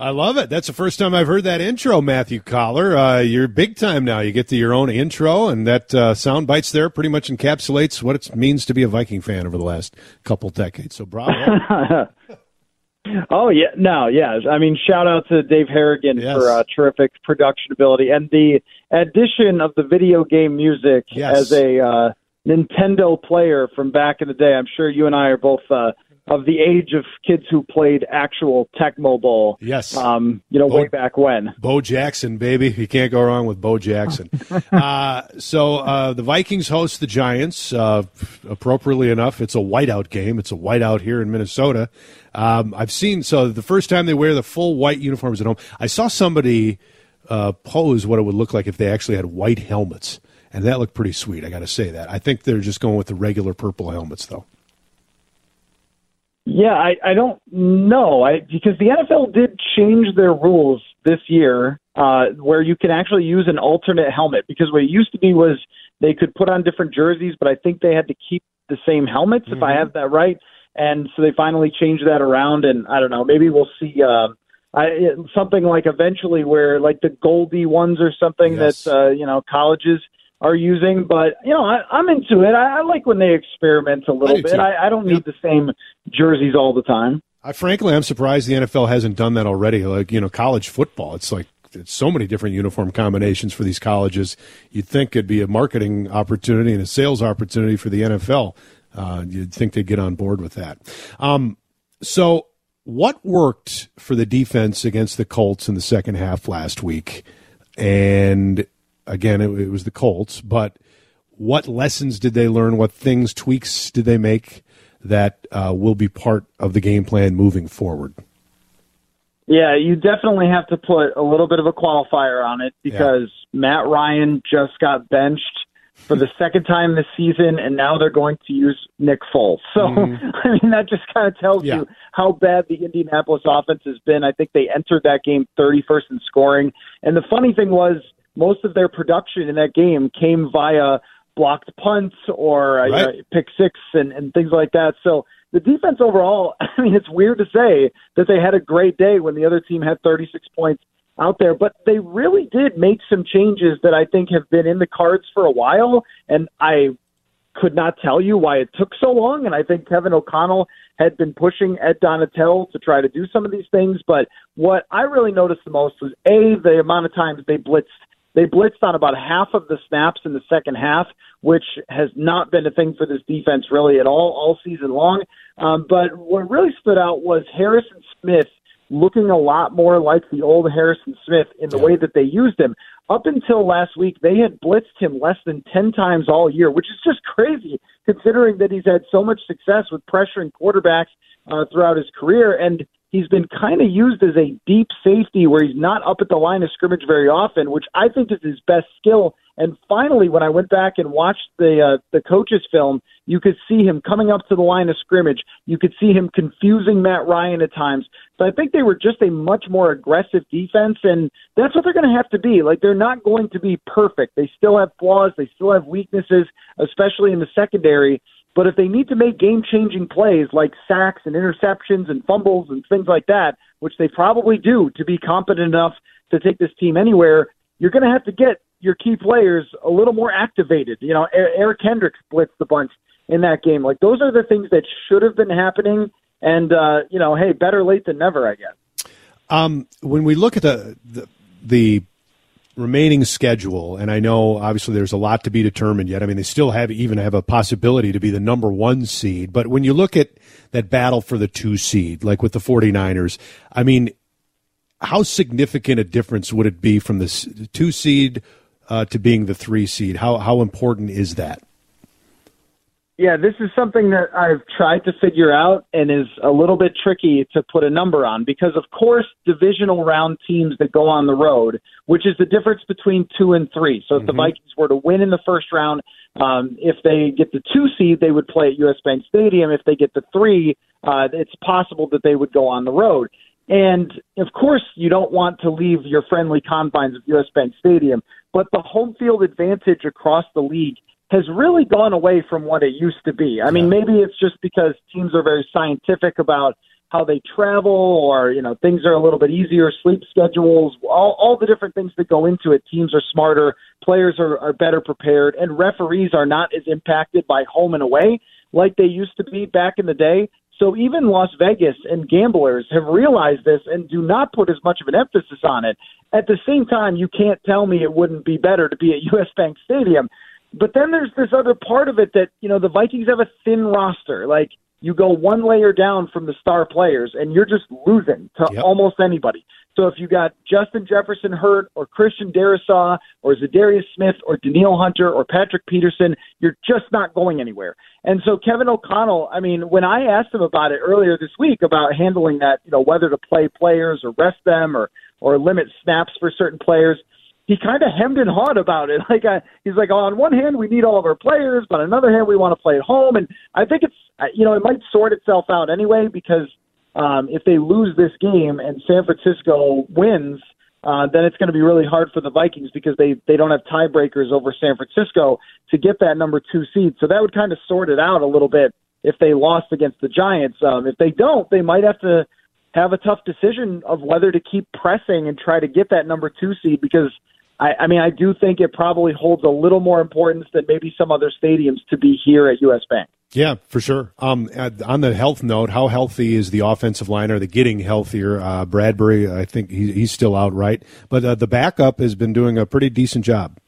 I love it. That's the first time I've heard that intro, Matthew Coller. Uh, you're big time now. You get to your own intro, and that uh, sound bites there pretty much encapsulates what it means to be a Viking fan over the last couple decades. So bravo. Oh yeah, no, yes. I mean, shout out to Dave Harrigan Yes. for uh, terrific production ability and the addition of the video game music Yes. as a uh, Nintendo player from back in the day. I'm sure you and I are both uh, of the age of kids who played actual Tecmo Bowl. Yes. Um, you know, way back when. Bo Jackson, baby. You can't go wrong with Bo Jackson. uh, so uh, the Vikings host the Giants. Uh, appropriately enough, it's a whiteout game. It's a whiteout here in Minnesota. Um, I've seen, so the first time they wear the full white uniforms at home, I saw somebody uh, pose what it would look like if they actually had white helmets. And that looked pretty sweet, I got to say that. I think they're just going with the regular purple helmets, though. Yeah, I, I don't know. I because the NFL did change their rules this year, uh, where you can actually use an alternate helmet. Because what it used to be was they could put on different jerseys, but I think they had to keep the same helmets, if I have that right. And so they finally changed that around, and I don't know. Maybe we'll see uh, I, something like eventually where like the Goldie ones or something Yes. that uh, you know colleges are using. But you know, I, I'm into it. I, I like when they experiment a little do bit. I, I don't need the same jerseys all the time. I frankly, I'm surprised the NFL hasn't done that already. Like you know, college football, it's like it's so many different uniform combinations for these colleges. You'd think it'd be a marketing opportunity and a sales opportunity for the NFL. Uh, you'd think they'd get on board with that. Um, so, what worked for the defense against the Colts in the second half last week? And again, it, it was the Colts, but what lessons did they learn? What things, tweaks did they make that uh, will be part of the game plan moving forward? Yeah, you definitely have to put a little bit of a qualifier on it because Matt Ryan just got benched for the second time this season, and now they're going to use Nick Foles. So, I mean, that just kind of tells Mm-hmm. Yeah. you how bad the Indianapolis offense has been. I think they entered that game 31st in scoring. And the funny thing was, most of their production in that game came via blocked punts or uh, Right. pick six and, and things like that. So the defense overall, I mean, it's weird to say that they had a great day when the other team had 36 points out there, but they really did make some changes that I think have been in the cards for a while. And I could not tell you why it took so long. And I think Kevin O'Connell had been pushing Ed Donatell to try to do some of these things. But what I really noticed the most was A, the amount of times they blitzed. They blitzed on about half of the snaps in the second half, which has not been a thing for this defense really at all, all season long. Um, but what really stood out was Harrison Smith looking a lot more like the old Harrison Smith in the way that they used him. Up until last week, they had blitzed him less than 10 times all year, which is just crazy considering that he's had so much success with pressuring quarterbacks uh, throughout his career. And he's been kind of used as a deep safety where he's not up at the line of scrimmage very often, which I think is his best skill. And finally, when I went back and watched the uh, the coaches film, you could see him coming up to the line of scrimmage. You could see him confusing Matt Ryan at times. So I think they were just a much more aggressive defense, and that's what they're going to have to be. Like they're not going to be perfect. They still have flaws. They still have weaknesses, especially in the secondary. But if they need to make game changing plays like sacks and interceptions and fumbles and things like that, which they probably do to be competent enough to take this team anywhere, you're going to have to get your key players a little more activated. You know, Er- Eric Kendricks blitzed the bunch in that game. Like those are the things that should have been happening. And uh, you know, hey, better late than never, I guess. Um, when we look at the, the the remaining schedule, and I know obviously there's a lot to be determined yet. I mean, they still have even have a possibility to be the number one seed. But when you look at that battle for the two seed, like with the 49ers, I mean, how significant a difference would it be from the two seed uh, to being the three seed? How how important is that? Yeah, this is something that I've tried to figure out and is a little bit tricky to put a number on because, of course, divisional round teams that go on the road, which is the difference between two and three. So if mm-hmm. the Vikings were to win in the first round, um, if they get the two seed, they would play at US Bank Stadium. If they get the three, uh, it's possible that they would go on the road. And of course, you don't want to leave your friendly confines of US Bank Stadium, but the home field advantage across the league has really gone away from what it used to be. I mean, maybe it's just because teams are very scientific about how they travel or, you know, things are a little bit easier, sleep schedules, all, all the different things that go into it. Teams are smarter, players are, are better prepared, and referees are not as impacted by home and away like they used to be back in the day. So even Las Vegas and gamblers have realized this and do not put as much of an emphasis on it. At the same time, you can't tell me it wouldn't be better to be at US Bank Stadium but then there's this other part of it that, you know, the Vikings have a thin roster. Like, you go one layer down from the star players, and you're just losing to yep. almost anybody. So if you got Justin Jefferson hurt, or Christian Darrisaw, or Za'Darius Smith, or Danielle Hunter, or Patrick Peterson, you're just not going anywhere. And so Kevin O'Connell, I mean, when I asked him about it earlier this week about handling that, you know, whether to play players or rest them or or limit snaps for certain players, he kind of hemmed and hawed about it. Like uh, he's like, on one hand, we need all of our players, but on another hand, we want to play at home. And I think it's uh, you know it might sort itself out anyway because um, if they lose this game and San Francisco wins, uh, then it's going to be really hard for the Vikings because they they don't have tiebreakers over San Francisco to get that number two seed. So that would kind of sort it out a little bit if they lost against the Giants. Um, if they don't, they might have to have a tough decision of whether to keep pressing and try to get that number two seed because I, I mean, I do think it probably holds a little more importance than maybe some other stadiums to be here at US Bank. Yeah, for sure. Um, on the health note, how healthy is the offensive line? Are they getting healthier? Uh, Bradbury, I think he, he's still out, right? But uh, the backup has been doing a pretty decent job.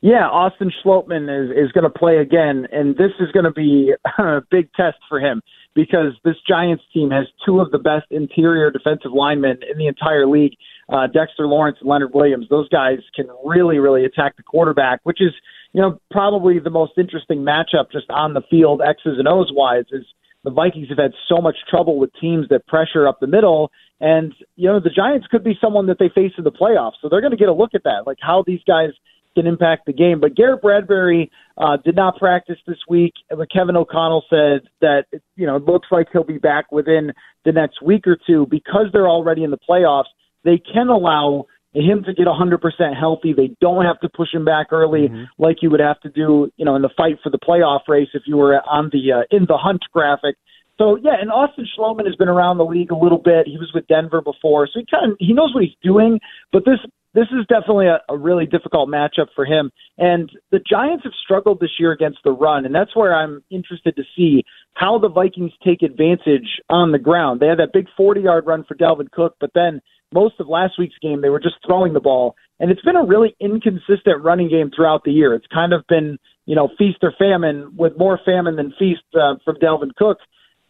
Yeah, Austin Schlottmann is, is going to play again, and this is going to be a big test for him because this Giants team has two of the best interior defensive linemen in the entire league uh, Dexter Lawrence and Leonard Williams. Those guys can really, really attack the quarterback, which is, you know, probably the most interesting matchup just on the field, X's and O's wise, is the Vikings have had so much trouble with teams that pressure up the middle. And, you know, the Giants could be someone that they face in the playoffs. So they're going to get a look at that, like how these guys can impact the game. But Garrett Bradbury uh, did not practice this week. But Kevin O'Connell said that, you know, it looks like he'll be back within the next week or two because they're already in the playoffs they can allow him to get 100% healthy. They don't have to push him back early mm-hmm. like you would have to do, you know, in the fight for the playoff race if you were on the uh, in the hunt graphic. So yeah, and Austin Schlottmann has been around the league a little bit. He was with Denver before, so he kind of he knows what he's doing. But this this is definitely a, a really difficult matchup for him. And the Giants have struggled this year against the run, and that's where I'm interested to see how the Vikings take advantage on the ground. They had that big 40 yard run for Dalvin Cook, but then most of last week's game, they were just throwing the ball. And it's been a really inconsistent running game throughout the year. It's kind of been, you know, feast or famine with more famine than feast uh, from Dalvin Cook.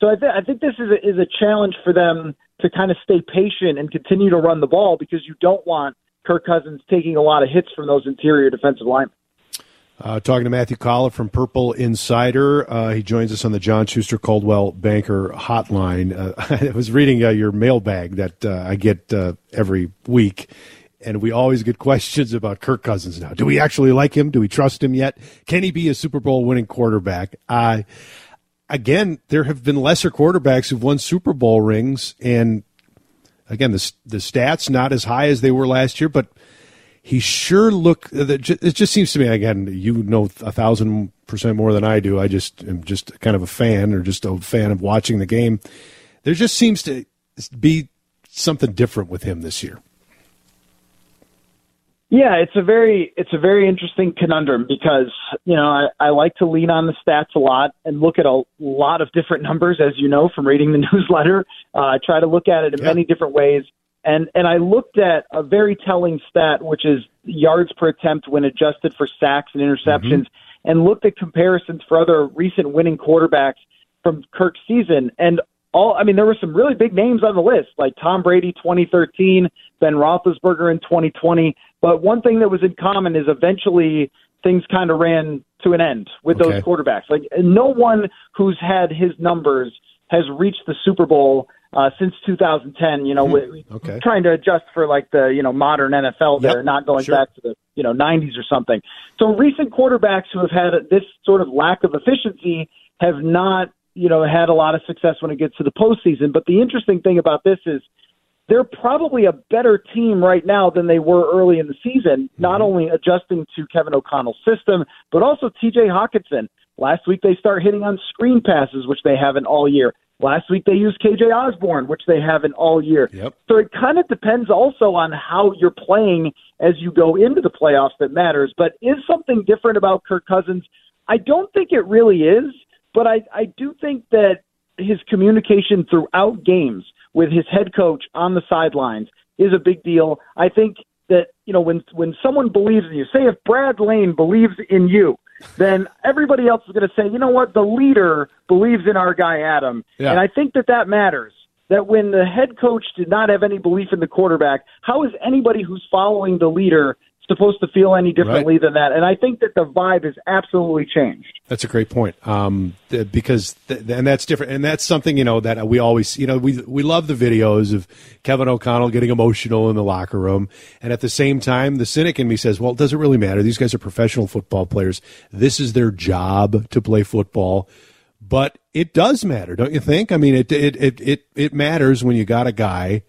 So I, th- I think this is a, is a challenge for them to kind of stay patient and continue to run the ball because you don't want Kirk Cousins taking a lot of hits from those interior defensive linemen. Uh, talking to Matthew Coller from Purple Insider. Uh, he joins us on the John Schuster Coldwell Banker Hotline. Uh, I was reading uh, your mailbag that uh, I get uh, every week, and we always get questions about Kirk Cousins now. Do we actually like him? Do we trust him yet? Can he be a Super Bowl winning quarterback? I again, there have been lesser quarterbacks who've won Super Bowl rings, and again, the the stats not as high as they were last year, but he sure look. It just seems to me again. You know a thousand percent more than I do. I just am just kind of a fan, or just a fan of watching the game. There just seems to be something different with him this year. Yeah, it's a very it's a very interesting conundrum because you know I, I like to lean on the stats a lot and look at a lot of different numbers, as you know from reading the newsletter. Uh, I try to look at it in yeah. many different ways, and and I looked at a very telling stat, which is yards per attempt when adjusted for sacks and interceptions, mm-hmm. and looked at comparisons for other recent winning quarterbacks from Kirk's season, and all I mean, there were some really big names on the list, like Tom Brady 2013, Ben Roethlisberger in 2020. But one thing that was in common is eventually things kind of ran to an end with okay. those quarterbacks. Like no one who's had his numbers has reached the Super Bowl uh, since 2010. You know, mm-hmm. okay. trying to adjust for like the you know modern NFL there, yep. not going sure. back to the you know 90s or something. So recent quarterbacks who have had this sort of lack of efficiency have not you know, had a lot of success when it gets to the postseason. But the interesting thing about this is they're probably a better team right now than they were early in the season, mm-hmm. not only adjusting to Kevin O'Connell's system, but also TJ Hockenson. Last week they start hitting on screen passes, which they haven't all year. Last week they used KJ Osborn, which they haven't all year. Yep. So it kind of depends also on how you're playing as you go into the playoffs that matters. But is something different about Kirk Cousins? I don't think it really is. But I, I do think that his communication throughout games with his head coach on the sidelines is a big deal. I think that you know when when someone believes in you, say if Brad Lane believes in you, then everybody else is going to say, you know what, the leader believes in our guy Adam, yeah. and I think that that matters. That when the head coach did not have any belief in the quarterback, how is anybody who's following the leader supposed to feel any differently right. than that. And I think that the vibe has absolutely changed. That's a great point. Um, because th- and that's different, and that's something you know that we always you know we we love the videos of Kevin O'Connell getting emotional in the locker room, and at the same time, the cynic in me says, "Well, it doesn't really matter? These guys are professional football players. This is their job to play football." But it does matter, don't you think? I mean, it it it it, it matters when you got a guy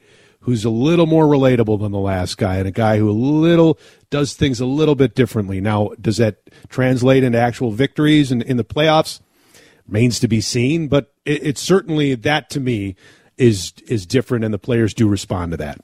who's a little more relatable than the last guy and a guy who a little does things a little bit differently. Now, does that translate into actual victories in, in the playoffs? Remains to be seen, but it, it's certainly that to me is is different, and the players do respond to that.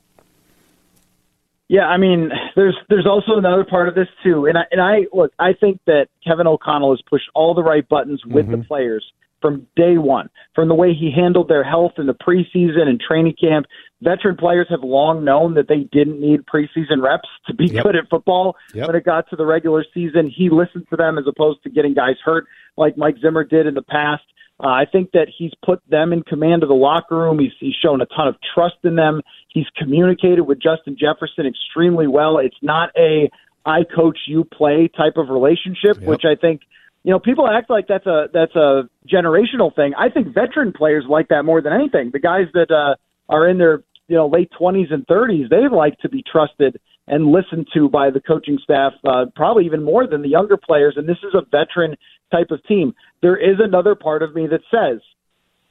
Yeah, I mean, there's there's also another part of this too, and I and I look, I think that Kevin O'Connell has pushed all the right buttons with mm-hmm. the players from day one, from the way he handled their health in the preseason and training camp. Veteran players have long known that they didn't need preseason reps to be yep. good at football. Yep. When it got to the regular season, he listened to them as opposed to getting guys hurt like Mike Zimmer did in the past. Uh, I think that he's put them in command of the locker room. He's, he's shown a ton of trust in them. He's communicated with Justin Jefferson extremely well. It's not a I coach, you play type of relationship, yep. which I think – you know, people act like that's a that's a generational thing. I think veteran players like that more than anything. The guys that uh, are in their you know late twenties and thirties, they like to be trusted and listened to by the coaching staff, uh, probably even more than the younger players. And this is a veteran type of team. There is another part of me that says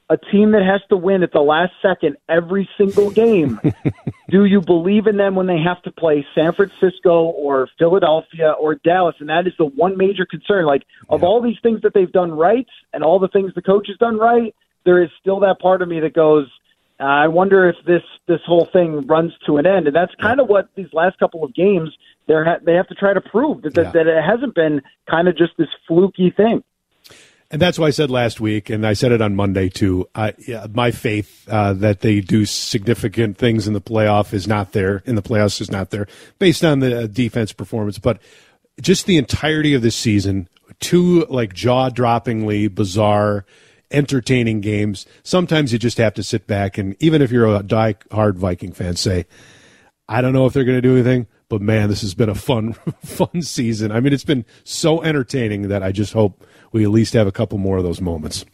a team that has to win at the last second every single game. do you believe in them when they have to play San Francisco or Philadelphia or Dallas? And that is the one major concern. Like, of all these things that they've done right and all the things the coach has done right, there is still that part of me that goes, I wonder if this this whole thing runs to an end, and that's kind of what these last couple of games they ha- they have to try to prove that that, yeah. that it hasn't been kind of just this fluky thing. And that's why I said last week, and I said it on Monday too. I, yeah, my faith uh, that they do significant things in the playoff is not there. In the playoffs is not there, based on the uh, defense performance. But just the entirety of this season, two like jaw-droppingly bizarre, entertaining games. Sometimes you just have to sit back and, even if you're a die-hard Viking fan, say, "I don't know if they're going to do anything." But man, this has been a fun, fun season. I mean, it's been so entertaining that I just hope we at least have a couple more of those moments.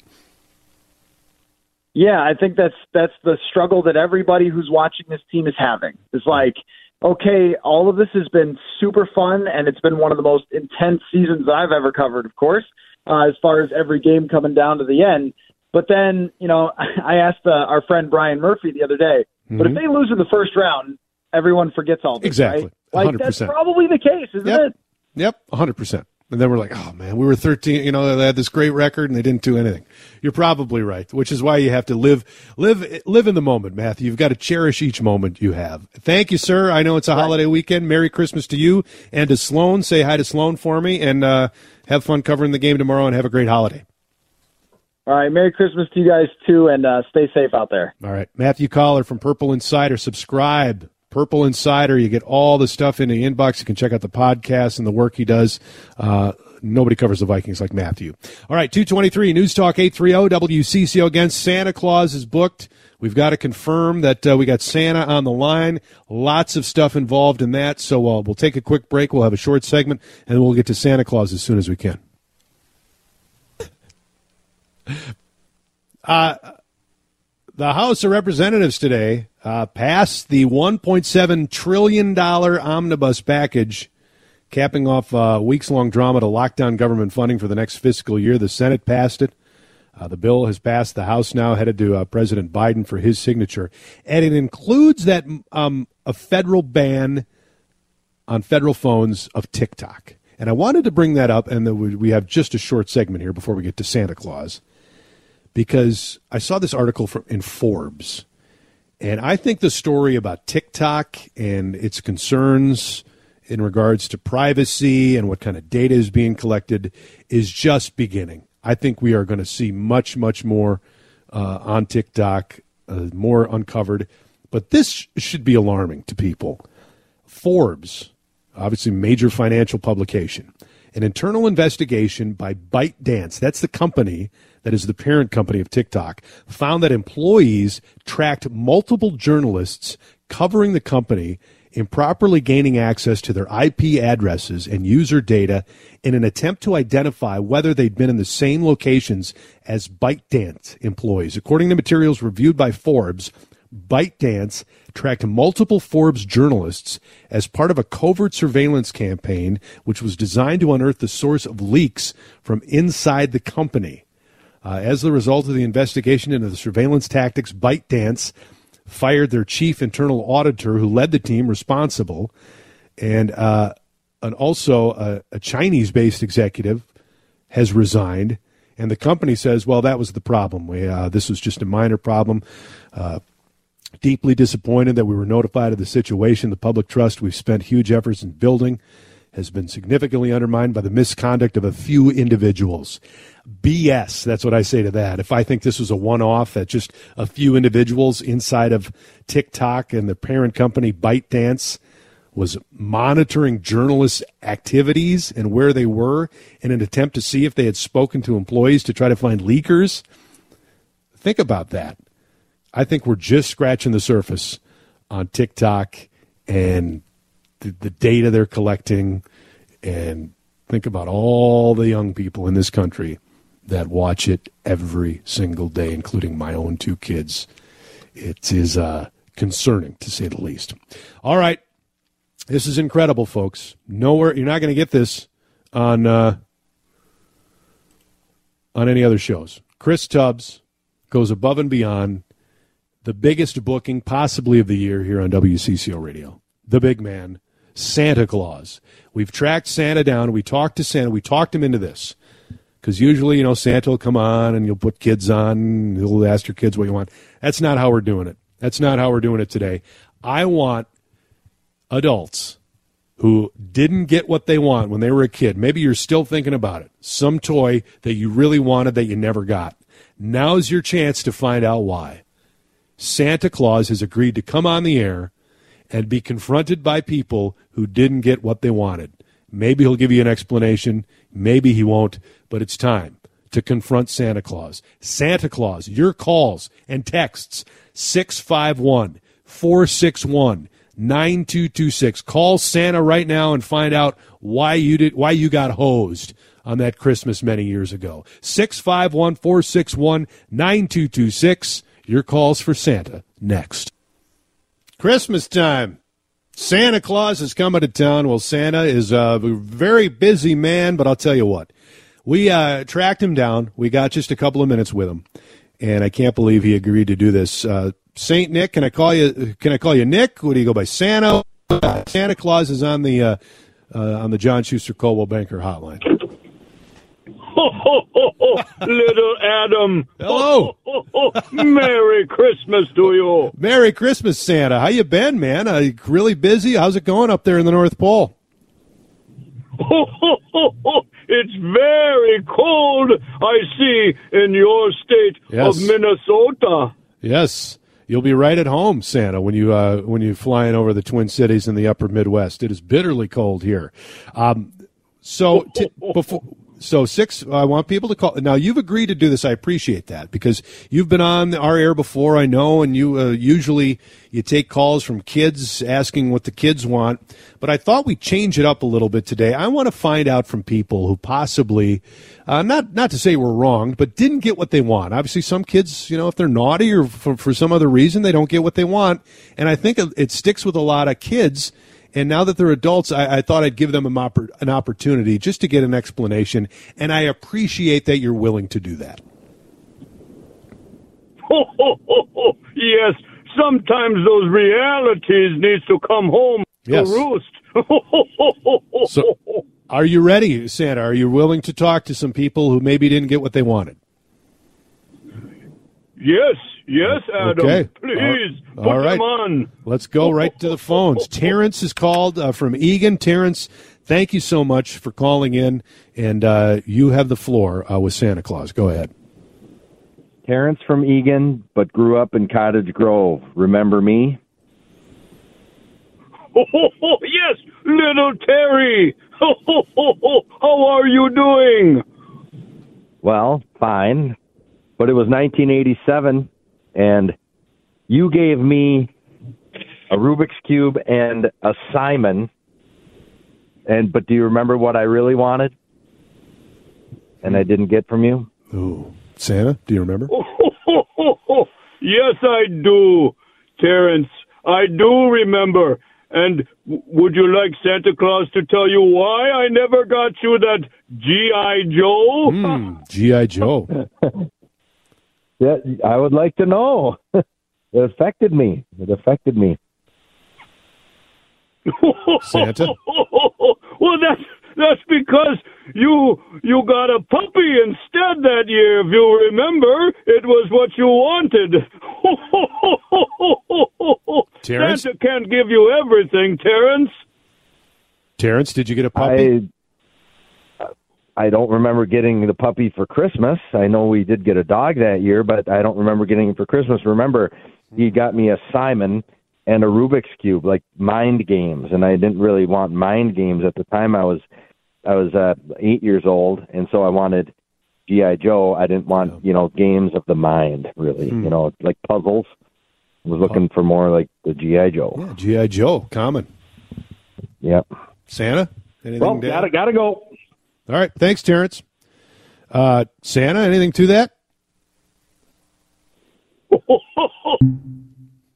Yeah, I think that's that's the struggle that everybody who's watching this team is having. It's like, okay, all of this has been super fun, and it's been one of the most intense seasons I've ever covered, of course, uh, as far as every game coming down to the end. But then, you know, I asked uh, our friend Brian Murphy the other day, mm-hmm. but if mm-hmm. they lose in the first round, everyone forgets all this, exactly. Right? Like 100%. that's probably the case, isn't yep. it? Yep, hundred percent. And then we're like, oh man, we were 13. You know, they had this great record and they didn't do anything. You're probably right, which is why you have to live, live, live in the moment, Matthew. You've got to cherish each moment you have. Thank you, sir. I know it's a right. holiday weekend. Merry Christmas to you and to Sloan. Say hi to Sloan for me, and uh, have fun covering the game tomorrow. And have a great holiday. All right, Merry Christmas to you guys too, and uh, stay safe out there. All right, Matthew Coller from Purple Insider. Subscribe Purple Insider. You get all the stuff in the inbox. You can check out the podcast and the work he does. Uh, nobody covers the Vikings like Matthew. All right, 223 News Talk 830 WCCO against Santa Claus is booked. We've got to confirm that uh, we got Santa on the line. Lots of stuff involved in that. So uh, we'll take a quick break. We'll have a short segment, and we'll get to Santa Claus as soon as we can. Uh, the House of Representatives today uh, passed the $1.7 trillion omnibus package, capping off a weeks long drama to lock down government funding for the next fiscal year. The Senate passed it. Uh, the bill has passed the House now, headed to uh, President Biden for his signature. And it includes that um, a federal ban on federal phones of TikTok. And I wanted to bring that up, and we have just a short segment here before we get to Santa Claus, because I saw this article from, in Forbes and I think the story about TikTok and its concerns in regards to privacy and what kind of data is being collected is just beginning. I think we are going to see much, much more uh, on TikTok, uh, more uncovered. But this should be alarming to people. Forbes, obviously major financial publication, an internal investigation by ByteDance, that's the company that is the parent company of TikTok, found that employees tracked multiple journalists covering the company improperly gaining access to their IP addresses and user data in an attempt to identify whether they'd been in the same locations as ByteDance employees. According to materials reviewed by Forbes, ByteDance tracked multiple Forbes journalists as part of a covert surveillance campaign which was designed to unearth the source of leaks from inside the company. Uh, as a result of the investigation into the surveillance tactics, ByteDance fired their chief internal auditor who led the team responsible, and uh, also a, a Chinese based executive has resigned. And the company says, well, that was the problem. We, uh, this was just a minor problem. Uh, deeply disappointed that we were notified of the situation. The public trust we've spent huge efforts in building has been significantly undermined by the misconduct of a few individuals. BS. That's what I say to that. If I think this was a one off that just a few individuals inside of TikTok and the parent company ByteDance was monitoring journalists' activities and where they were in an attempt to see if they had spoken to employees to try to find leakers. Think about that. I think we're just scratching the surface on TikTok and the, the data they're collecting, and think about all the young people in this country that watch it every single day, including my own two kids. It is uh, concerning, to say the least. All right. This is incredible, folks. Nowhere, you're not going to get this on uh, on any other shows. Chris Tubbs goes above and beyond the biggest booking possibly of the year here on WCCO Radio. The big man Santa Claus. We've tracked Santa down. We talked to Santa. We talked him into this. Because usually, you know, Santa will come on and you'll put kids on. He'll ask your kids what you want. That's not how we're doing it. That's not how we're doing it today. I want adults who didn't get what they want when they were a kid. Maybe you're still thinking about it. Some toy that you really wanted that you never got. Now's your chance to find out why. Santa Claus has agreed to come on the air and be confronted by people who didn't get what they wanted. Maybe he'll give you an explanation, maybe he won't, but it's time to confront Santa Claus. Santa Claus, your calls and texts 651 461 9226. Call Santa right now and find out why you did why you got hosed on that Christmas many years ago. 651 461 9226. Your calls for Santa next. Christmas time. Santa Claus is coming to town. Well, Santa is a very busy man, but I'll tell you what. We uh, tracked him down. We got just a couple of minutes with him, and I can't believe he agreed to do this. Uh, Saint Nick, can I call you? Can I call you Nick? What do you go by? Santa. Santa Claus is on the uh, uh on the John Schuster Coldwell Banker Hotline. Little Adam. Hello. Merry Christmas to you. Merry Christmas, Santa. How you been, man? Uh, you really busy? How's it going up there in the North Pole? it's very cold, I see, in your state Yes. of Minnesota. Yes, you'll be right at home, Santa, when you uh, when you flying over the Twin Cities in the Upper Midwest. It is bitterly cold here. Um, so t- before. So six, I want people to call. Now you've agreed to do this. I appreciate that because you've been on our air before. I know, and you uh, usually you take calls from kids asking what the kids want. But I thought we'd change it up a little bit today. I want to find out from people who possibly, uh, not not to say we're wrong, but didn't get what they want. Obviously, some kids, you know, if they're naughty or for, for some other reason, they don't get what they want. And I think it- it sticks with a lot of kids. And now that they're adults, I, I thought I'd give them an, oppor- an opportunity just to get an explanation. And I appreciate that you're willing to do that. yes, sometimes those realities needs to come home Yes. to roost. So, are you ready, Santa? Are you willing to talk to some people who maybe didn't get what they wanted? Yes, yes, Adam. Okay. Please, All- put all right. them on. Let's go right to the phones. Terrence is called uh, from Eagan. Terrence, thank you so much for calling in, and uh, you have the floor uh, with Santa Claus. Go ahead. Terrence from Eagan, but grew up in Cottage Grove. Remember me? Oh, yes, little Terry. Oh, How are you doing? Well, fine. But it was 1987, and you gave me a Rubik's Cube and a Simon. And but do you remember what I really wanted? And I didn't get from you? Ooh, Santa, do you remember? yes, I do, Terrence. I do remember. And would you like Santa Claus to tell you why I never got you that G.I. Joe? Hmm, G.I. Joe. Yeah, I would like to know. it affected me. It affected me. Santa? well, that's that's because you you got a puppy instead that year. If you remember, it was what you wanted. Terrence? Santa can't give you everything, Terrence. Terrence, did you get a puppy? I I don't remember getting the puppy for Christmas. I know we did get a dog that year, but I don't remember getting it for Christmas. Remember, he got me a Simon and a Rubik's cube, like mind games, and I didn't really want mind games at the time. I was I was uh, eight years old, and so I wanted GI Joe. I didn't want you know games of the mind, really. Hmm. You know, like puzzles. I was looking for more like the GI Joe. Yeah, G.I. Joe, common. Yep. Santa? Anything Well, to gotta gotta go. All right, thanks, Terrence. Uh, Santa, anything to that?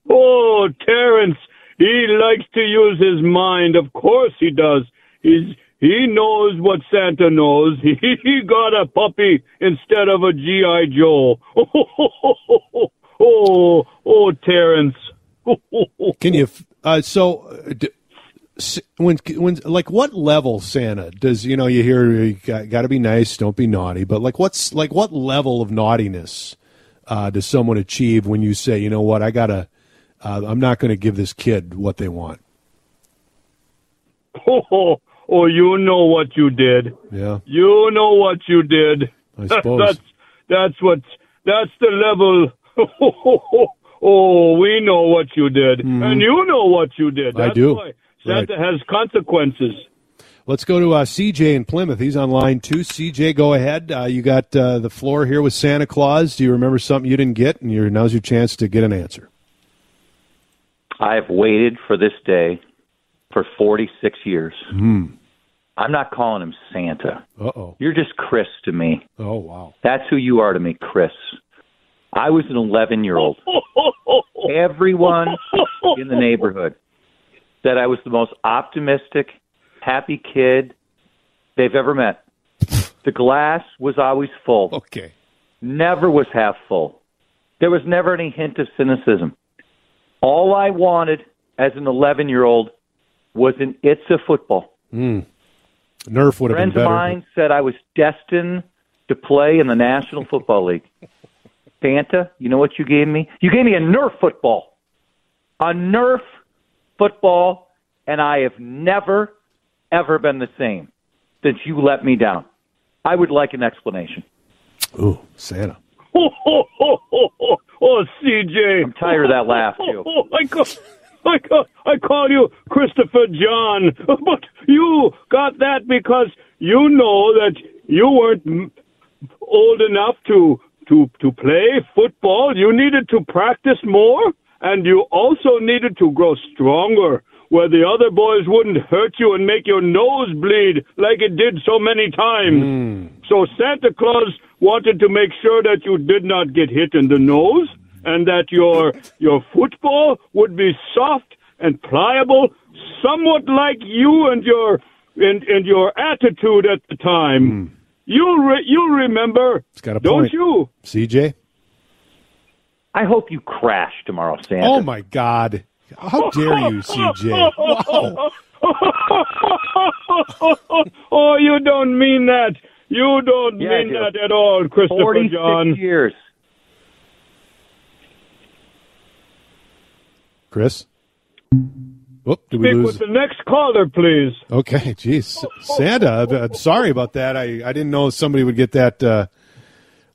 Oh, Terrence, he likes to use his mind. Of course he does. He's he knows what Santa knows. He, he got a puppy instead of a GI Joe. Oh, oh, Terrence. Can you? Uh, so, uh, when when like what level Santa does you know you hear you got, got to be nice, don't be naughty, but like what's like what level of naughtiness uh, does someone achieve when you say you know what I gotta uh, I'm not going to give this kid what they want? Oh, oh, you know what you did. Yeah, You know what you did. I suppose. that's that's what that's the level. oh, we know what you did, and you know what you did. Mm-hmm. I do. Why Santa has consequences. Let's go to uh, CJ in Plymouth. He's on line two. CJ, go ahead. Uh, you got uh, the floor here with Santa Claus. Do you remember something you didn't get? And your now's your chance to get an answer. I've waited for this day for 46 years. Hmm. I'm not calling him Santa. Uh oh. You're just Chris to me. Oh wow. That's who you are to me, Chris. I was an 11 year old. Everyone in the neighborhood said I was the most optimistic, happy kid they've ever met. The glass was always full. Okay. Never was half full. There was never any hint of cynicism. All I wanted as an 11 year old was an It's a football. Mm. Nerf would have been Friends of mine said I was destined to play in the National Football League. Santa, you know what you gave me? You gave me a Nerf football. A Nerf football, and I have never, ever been the same since you let me down. I would like an explanation. Ooh, Santa. Oh, oh, oh, oh, oh, oh, CJ. I'm tired of that laugh, too. Oh, oh, I call, I call, I call you Christopher John, but you got that because you know that you weren't old enough to to to play football. You needed to practice more, and you also needed to grow stronger, where the other boys wouldn't hurt you and make your nose bleed like it did so many times. Hmm. So Santa Claus wanted to make sure that you did not get hit in the nose and that your your football would be soft and pliable, somewhat like you and your and, and your attitude at the time. Hmm. You'll re- you'll remember, It's got a don't point. you? CJ? I hope you crash tomorrow, Santa. Oh, my God. How dare you, CJ? Wow. oh, you don't mean that. You don't Yeah, mean do. that at all, Christopher 46 John. years. Chris? Whoop, did we lose? with the next caller, please. Okay, geez, Santa. I'm- I'm sorry about that. I, I didn't know somebody would get that uh,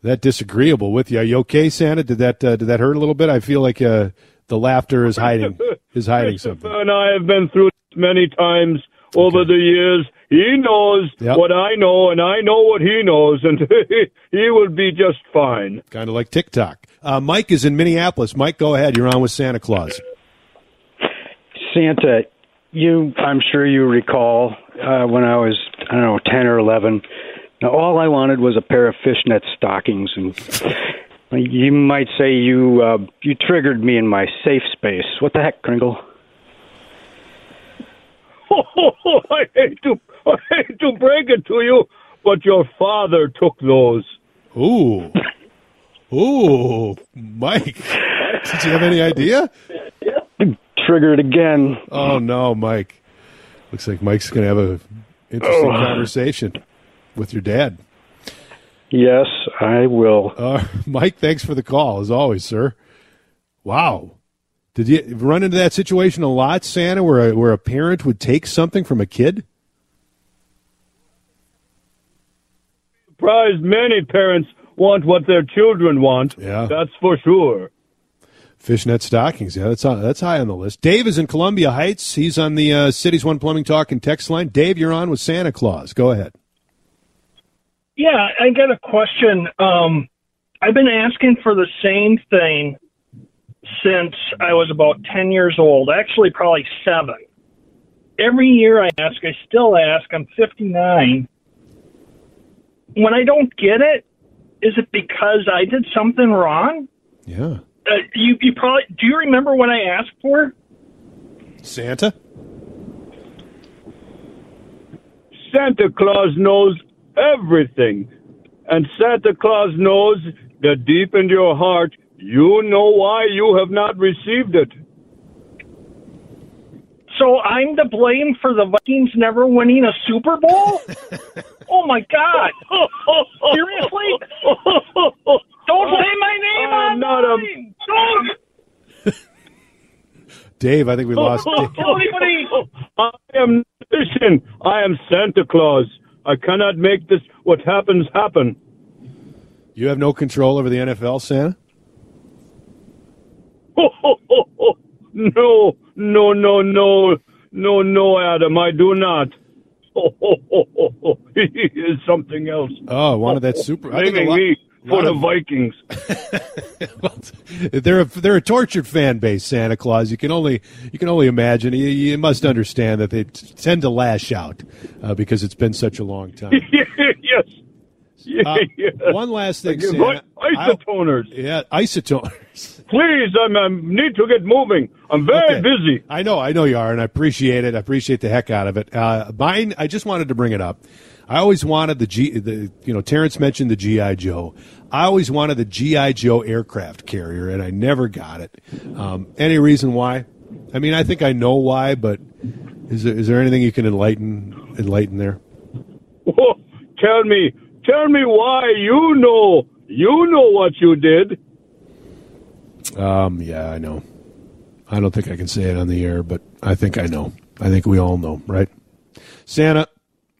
that disagreeable with you. Are you okay, Santa? Did that uh, did that hurt a little bit? I feel like uh, the laughter is hiding is hiding something. And I have been through this many times over the years. He knows Yep. what I know, and I know what he knows, and he will be just fine. Kind of like TikTok. Uh, Mike is in Minneapolis. Mike, go ahead. You're on with Santa Claus. Santa, you, I'm sure you recall uh, when I was, I don't know, 10 or 11. Now, all I wanted was a pair of fishnet stockings, and you might say you uh, you triggered me in my safe space. What the heck, Kringle? Oh, I hate to, I hate to break it to you, but your father took those. Ooh, ooh, Mike. Did you have any idea? Triggered again. Oh no, Mike. Looks like Mike's going to have a interesting Oh. conversation with your dad. Yes, I will. Uh, Mike, thanks for the call as always, sir. Wow. Did you run into that situation a lot, Santa, where a, where a parent would take something from a kid? Surprised many parents want what their children want. Yeah. That's for sure. Fishnet stockings, yeah, that's on, that's high on the list. Dave is in Columbia Heights. He's on the uh, Cities One Plumbing Talk and text line. Dave, you're on with Santa Claus. Go ahead. Yeah, I got a question. Um, I've been asking for the same thing since I was about 10 years old, actually, probably seven. Every year I ask, I still ask, I'm 59. When I don't get it, is it because I did something wrong? Yeah. Uh, you, you probably do you remember when I asked for? Santa? Santa Claus knows everything. And Santa Claus knows that deep in your heart, you know why you have not received it. So I'm to blame for the Vikings never winning a Super Bowl? oh my God! Seriously? Don't say my name I'm on not a- Don't Dave, I think we lost Dave. tell anybody. I am listen, I am Santa Claus. I cannot make this what happens happen. You have no control over the NFL, Santa? no, no, no, no, no, no, Adam, I do not. he is something else. Oh, one of that super. I think a lot- me for the Vikings. they're a, they're a tortured fan base, Santa Claus. You can only you can only imagine. You, you must understand that they t- tend to lash out uh, because it's been such a long time. yes. Uh, yes. one last thing, Santa. Isotoners. Yeah, isotoners. Please, I'm, I need to get moving. I'm very Okay. busy. I know, I know you are, and I appreciate it. I appreciate the heck out of it. Uh, mine, I just wanted to bring it up. I always wanted the G, the you know, Terrence mentioned the GI Joe. I always wanted the GI Joe aircraft carrier, and I never got it. Um, any reason why? I mean, I think I know why, but is there, is there anything you can enlighten enlighten there? Oh, tell me, tell me why. You know, you know what you did. Um, yeah, I know. I don't think I can say it on the air, but I think I know. I think we all know, right? Santa,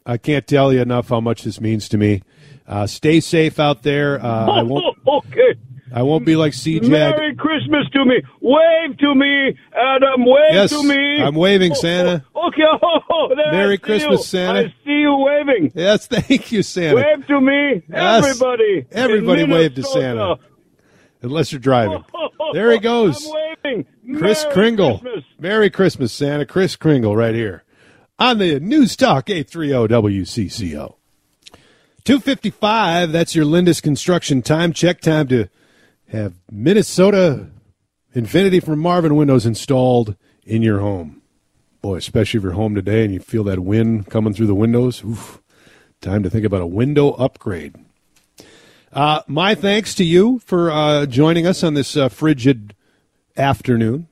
I can't tell you enough how much this means to me. Uh, stay safe out there. Uh, I won't. okay. I won't be like CJ. Merry Christmas to me. Wave to me, Adam. Wave Yes, to me. I'm waving, Santa. Okay. Oh, Merry Christmas, you. Santa. I see you waving. Yes, thank you, Santa. Wave to me, Yes. everybody. Everybody wave to Santa. Unless you're driving. There he goes. I'm waving. Chris Merry Kringle. Christmas. Merry Christmas, Santa. Kris Kringle right here on the News Talk 830 WCCO. 255, that's your Lindus construction time. Check time to have Minnesota Infinity from Marvin windows installed in your home. Boy, especially if you're home today and you feel that wind coming through the windows. Oof, time to think about a window upgrade. Uh, my thanks to you for uh, joining us on this uh, frigid afternoon.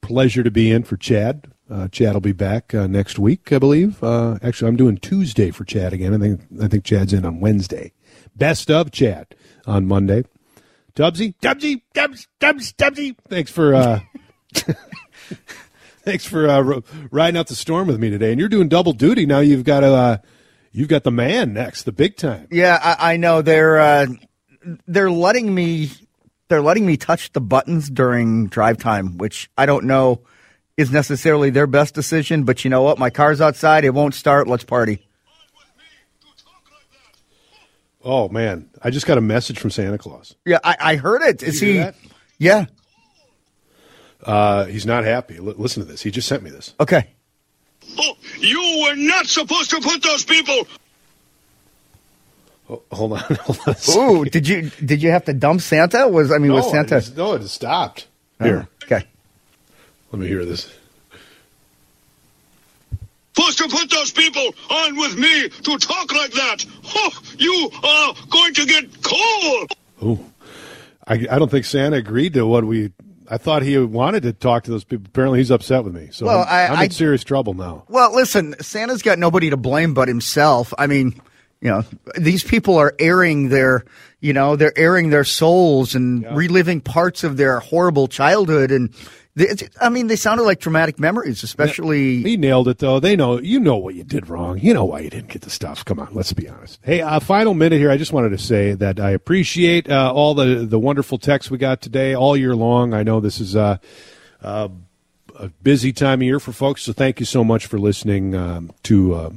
Pleasure to be in for Chad. Uh, Chad will be back uh, next week, I believe. Uh, actually, I'm doing Tuesday for Chad again. I think I think Chad's in on Wednesday. Best of Chad on Monday. Dubsy, Dubsy, Dubs, Dubs, Dubsy. Thanks for uh, thanks for uh, riding out the storm with me today. And you're doing double duty now. You've got a uh, you've got the man next, the big time. Yeah, I, I know they're they're letting me they're letting me touch the buttons during drive time, which I don't know is necessarily their best decision. But you know what? My car's outside; it won't start. Let's party. Oh man, I just got a message from Santa Claus. Yeah, I, I heard it. Did he? hear that? Yeah. Uh, he's not happy. L- listen to this. He just sent me this. Okay. Oh, you were not supposed to put those people. Oh, hold on. Hold on. Ooh, did you did you have to dump Santa? Was I mean, was Santa? it just- no, it just stopped. Oh, Here. Okay. Let me hear this. Supposed to put those people on with me to talk like that. Oh, you are going to get cold. Oh, I, I don't think Santa agreed to what we. I thought he wanted to talk to those people. Apparently, he's upset with me. So Well, I'm, I- I'm I- in serious trouble now. Well, listen, Santa's got nobody to blame but himself. I mean, you know, these people are airing their, you know, they're airing their souls and reliving parts of their horrible childhood. And they, I mean, they sounded like traumatic memories, especially. He nailed it though. They know you know what you did wrong. You know why you didn't get the stuff. Come on, let's be honest. Hey, uh, final minute here. I just wanted to say that I appreciate uh, all the the wonderful texts we got today all year long. I know this is uh, uh, a busy time of year for folks, so thank you so much for listening um, to uh,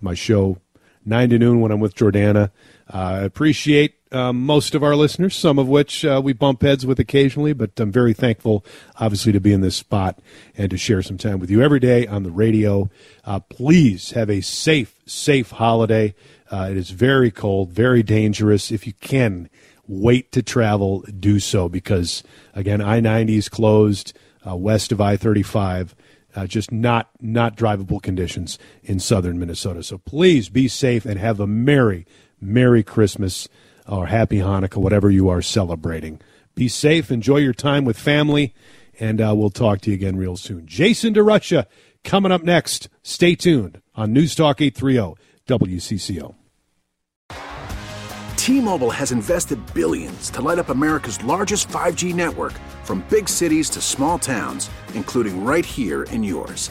my show nine to noon when I'm with Jordana. Uh, I appreciate um, most of our listeners, some of which uh, we bump heads with occasionally, but I'm very thankful, obviously, to be in this spot and to share some time with you every day on the radio. Uh, please have a safe, safe holiday. Uh, it is very cold, very dangerous. If you can wait to travel, do so because, again, I 90 is closed uh, west of I 35 uh, just not not drivable conditions in southern Minnesota. So please be safe and have a merry, merry Christmas or happy Hanukkah, whatever you are celebrating. Be safe, enjoy your time with family, and uh, we'll talk to you again real soon. Jason DeRusha coming up next. Stay tuned on News Talk 830 WCCO. T-Mobile has invested billions to light up America's largest 5G network from big cities to small towns, including right here in yours.